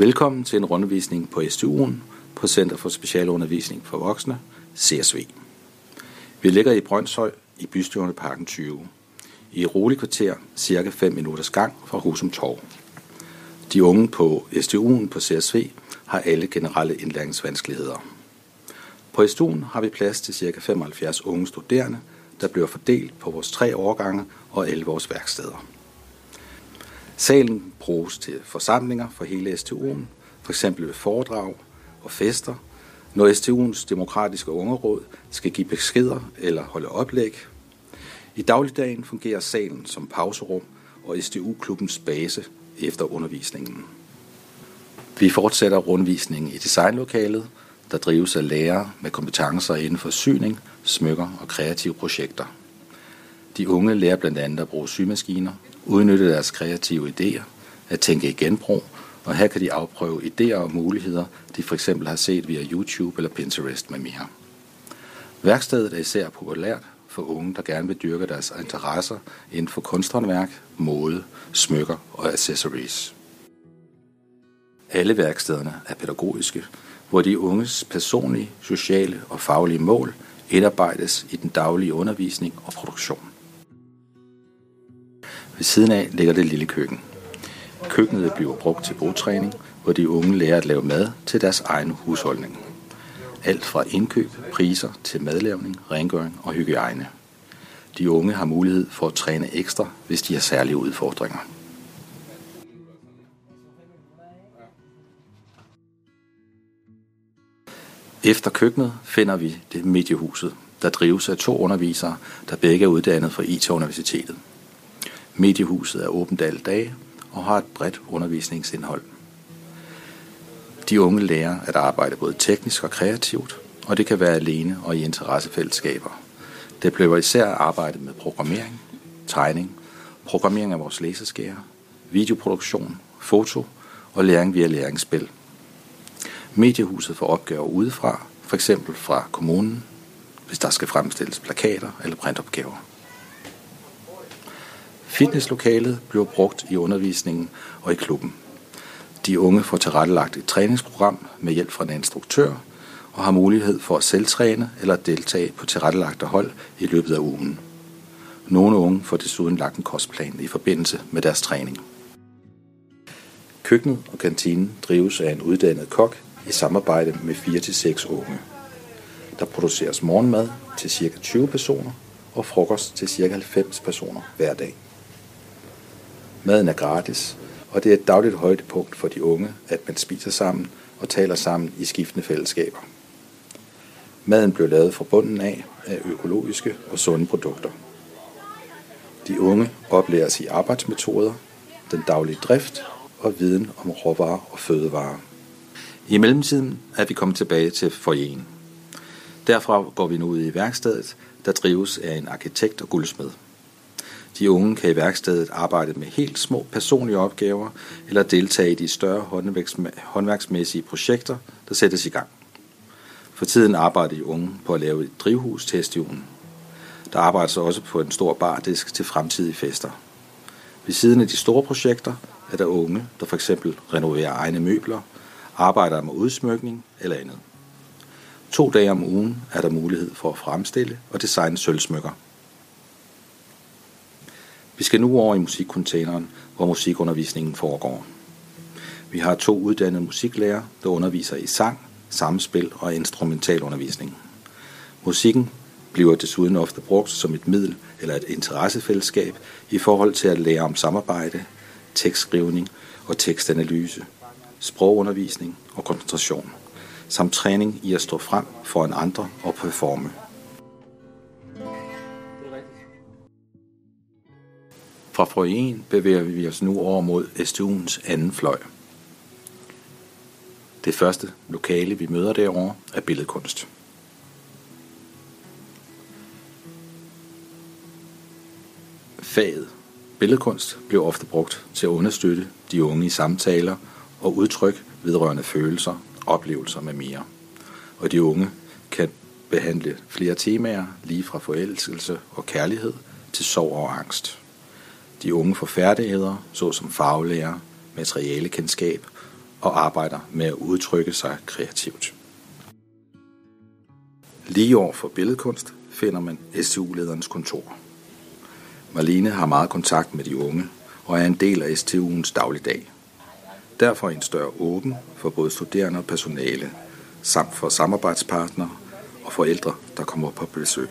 Velkommen til en rundvisning på STU'en på Center for Specialundervisning for Voksne, CSV. Vi ligger i Brøndshøj i Bystjorneparken 20. I et roligt kvarter, cirka 5 minutters gang fra Husum Torv. De unge på STU'en på CSV har alle generelle indlæringsvanskeligheder. På STU'en har vi plads til ca. 75 unge studerende, der bliver fordelt på vores tre årgange og alle vores værksteder. Salen bruges til forsamlinger for hele STU'en, f.eks. ved foredrag og fester, når STU'ens demokratiske ungeråd skal give beskeder eller holde oplæg. I dagligdagen fungerer salen som pauserum og STU-klubbens base efter undervisningen. Vi fortsætter rundvisningen i designlokalet, der drives af lærere med kompetencer inden for syning, smykker og kreative projekter. De unge lærer blandt andet at bruge symaskiner, udnytte deres kreative idéer, at tænke i genbrug, og her kan de afprøve idéer og muligheder, de for eksempel har set via YouTube eller Pinterest med mere. Værkstedet er især populært for unge, der gerne vil dyrke deres interesser inden for kunsthåndværk, mode, smykker og accessories. Alle værkstederne er pædagogiske, hvor de unges personlige, sociale og faglige mål indarbejdes i den daglige undervisning og produktion. Ved siden af ligger det lille køkken. Køkkenet bliver brugt til botræning, hvor de unge lærer at lave mad til deres egen husholdning. Alt fra indkøb, priser til madlavning, rengøring og hygiejne. De unge har mulighed for at træne ekstra, hvis de har særlige udfordringer. Efter køkkenet finder vi det mediehuset, der drives af to undervisere, der begge er uddannet fra IT-universitetet. Mediehuset er åbent alle dage og har et bredt undervisningsindhold. De unge lærer at arbejde både teknisk og kreativt, og det kan være alene og i interessefællesskaber. Det bliver især arbejdet med programmering, tegning, programmering af vores læseskærer, videoproduktion, foto og læring via læringsspil. Mediehuset får opgaver udefra, f.eks. fra kommunen, hvis der skal fremstilles plakater eller printopgaver. Fitnesslokalet bliver brugt i undervisningen og i klubben. De unge får tilrettelagt et træningsprogram med hjælp fra en instruktør og har mulighed for at selvtræne eller deltage på tilrettelagte hold i løbet af ugen. Nogle unge får desuden lagt en kostplan i forbindelse med deres træning. Køkkenet og kantinen drives af en uddannet kok i samarbejde med 4-6 unge. Der produceres morgenmad til ca. 20 personer og frokost til ca. 90 personer hver dag. Maden er gratis, og det er et dagligt højdepunkt for de unge, at man spiser sammen og taler sammen i skiftende fællesskaber. Maden blev lavet fra bunden af af økologiske og sunde produkter. De unge oplæres i arbejdsmetoder, den daglige drift og viden om råvarer og fødevarer. I mellemtiden er vi kommet tilbage til forjen. Derfra går vi nu ud i værkstedet, der drives af en arkitekt og guldsmed. De unge kan i værkstedet arbejde med helt små personlige opgaver eller deltage i de større håndværksmæssige projekter, der sættes i gang. For tiden arbejder de unge på at lave et drivhus til STU'en. Der arbejdes også på en stor bardisk til fremtidige fester. Ved siden af de store projekter er der unge, der for eksempel renoverer egne møbler, arbejder med udsmykning eller andet. To dage om ugen er der mulighed for at fremstille og designe sølvsmykker. Vi skal nu over i musikcontaineren, hvor musikundervisningen foregår. Vi har to uddannede musiklærer, der underviser i sang, samspil og instrumentalundervisning. Musikken bliver desuden ofte brugt som et middel eller et interessefællesskab i forhold til at lære om samarbejde, tekstskrivning og tekstanalyse, sprogundervisning og koncentration, samt træning i at stå frem foran andre og performe. Fra frøen bevæger vi os nu over mod STU'ens anden fløj. Det første lokale, vi møder derovre, er billedkunst. Faget billedkunst blev ofte brugt til at understøtte de unge i samtaler og udtryk vedrørende følelser, oplevelser med mere. Og de unge kan behandle flere temaer, lige fra forelskelse og kærlighed til sorg og angst. De unge får færdigheder, såsom faglærer, materialekendskab og arbejder med at udtrykke sig kreativt. Lige over for billedkunst finder man STU-lederens kontor. Marlene har meget kontakt med de unge og er en del af STU'ens dagligdag. Derfor en større åben for både studerende og personale, samt for samarbejdspartnere og forældre, der kommer på besøg.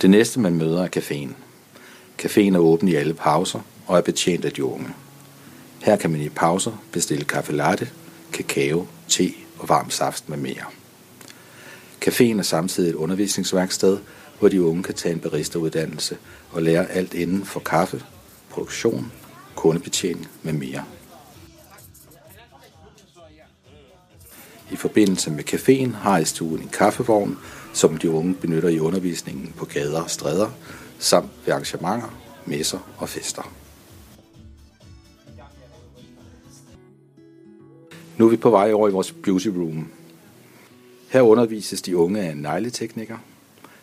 Det næste, man møder, er caféen. Caféen er åben i alle pauser og er betjent af de unge. Her kan man i pauser bestille kaffe latte, kakao, te og varm saft med mere. Caféen er samtidig et undervisningsværksted, hvor de unge kan tage en baristeruddannelse og lære alt inden for kaffe, produktion, kundebetjening med mere. I forbindelse med caféen har STU'en en kaffevogn, som de unge benytter i undervisningen på gader og stræder, samt ved arrangementer, messer og fester. Nu er vi på vej over i vores beauty room. Her undervises de unge af en negletekniker.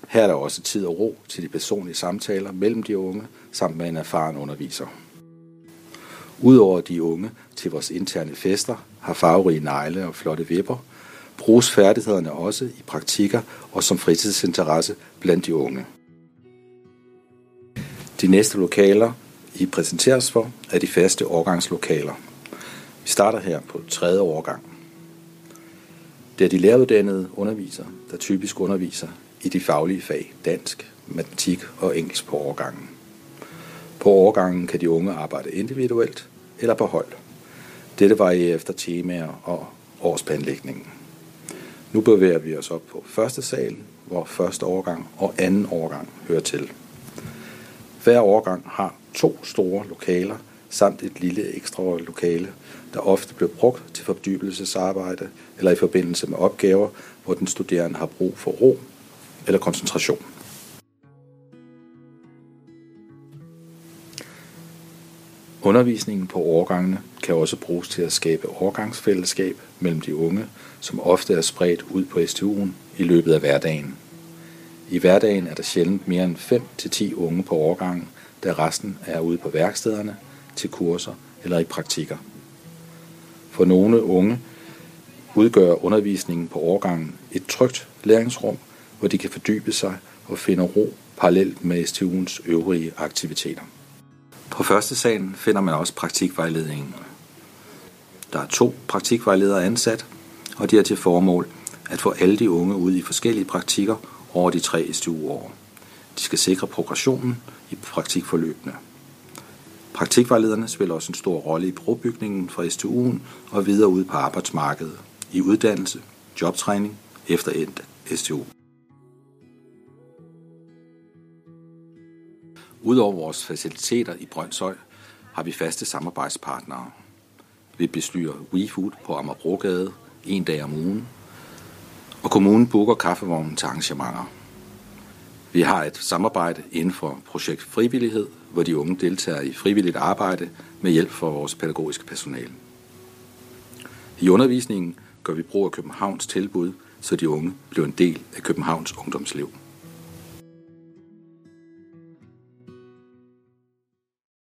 Her er der også tid og ro til de personlige samtaler mellem de unge, samt med en erfaren underviser. Udover de unge til vores interne fester, har farverige negle og flotte vipper, bruges færdighederne også i praktikker og som fritidsinteresse blandt de unge. De næste lokaler, I præsenteres for, er de faste årgangslokaler. Vi starter her på tredje årgang. Det er de læreruddannede undervisere, der typisk underviser i de faglige fag dansk, matematik og engelsk på årgangen. På årgangen kan de unge arbejde individuelt eller på hold. Dette varierer efter temaer og årsplanlægningen. Nu bevæger vi os op på første sal, hvor første årgang og anden årgang hører til. Hver årgang har to store lokaler samt et lille ekstra lokale, der ofte bliver brugt til fordybelsesarbejde eller i forbindelse med opgaver, hvor den studerende har brug for ro eller koncentration. Undervisningen på årgangene kan også bruges til at skabe årgangsfællesskab mellem de unge, som ofte er spredt ud på STU'en i løbet af hverdagen. I hverdagen er der sjældent mere end 5-10 unge på årgangen, da resten er ude på værkstederne, til kurser eller i praktikker. For nogle unge udgør undervisningen på årgangen et trygt læringsrum, hvor de kan fordybe sig og finde ro parallelt med STU'ens øvrige aktiviteter. På første salen finder man også praktikvejledningen. Der er to praktikvejledere ansat, og de er til formål at få alle de unge ud i forskellige praktikker over de tre STU-år. De skal sikre progressionen i praktikforløbene. Praktikvejlederne spiller også en stor rolle i brobygningen fra STU'en og videre ud på arbejdsmarkedet i uddannelse, jobtræning efter endt STU. Udover vores faciliteter i Brøndshøj har vi faste samarbejdspartnere. Vi bestyrer WeFood på Amagerbrogade en dag om ugen, og kommunen booker kaffevognen til arrangementer. Vi har et samarbejde inden for projekt Frivillighed, hvor de unge deltager i frivilligt arbejde med hjælp fra vores pædagogiske personale. I undervisningen gør vi brug af Københavns tilbud, så de unge bliver en del af Københavns ungdomsliv.